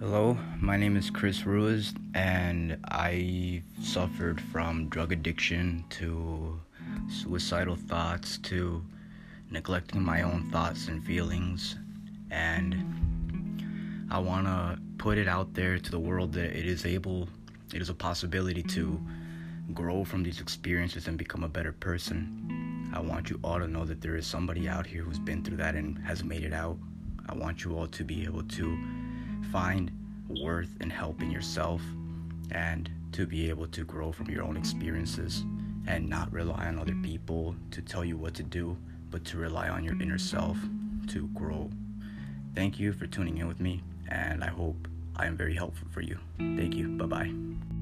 Hello, my name is Chris Ruiz, and I suffered from drug addiction to suicidal thoughts to neglecting my own thoughts and feelings. And I want to put it out there to the world that it is able, it is a possibility to grow from these experiences and become a better person. I want you all to know that there is somebody out here who's been through that and has made it out. I want you all to be able to find worth and help in yourself and to be able to grow from your own experiences and not rely on other people to tell you what to do, but to rely on your inner self to grow. Thank you for tuning in with me, and I hope I am very helpful for you. Thank you. Bye bye.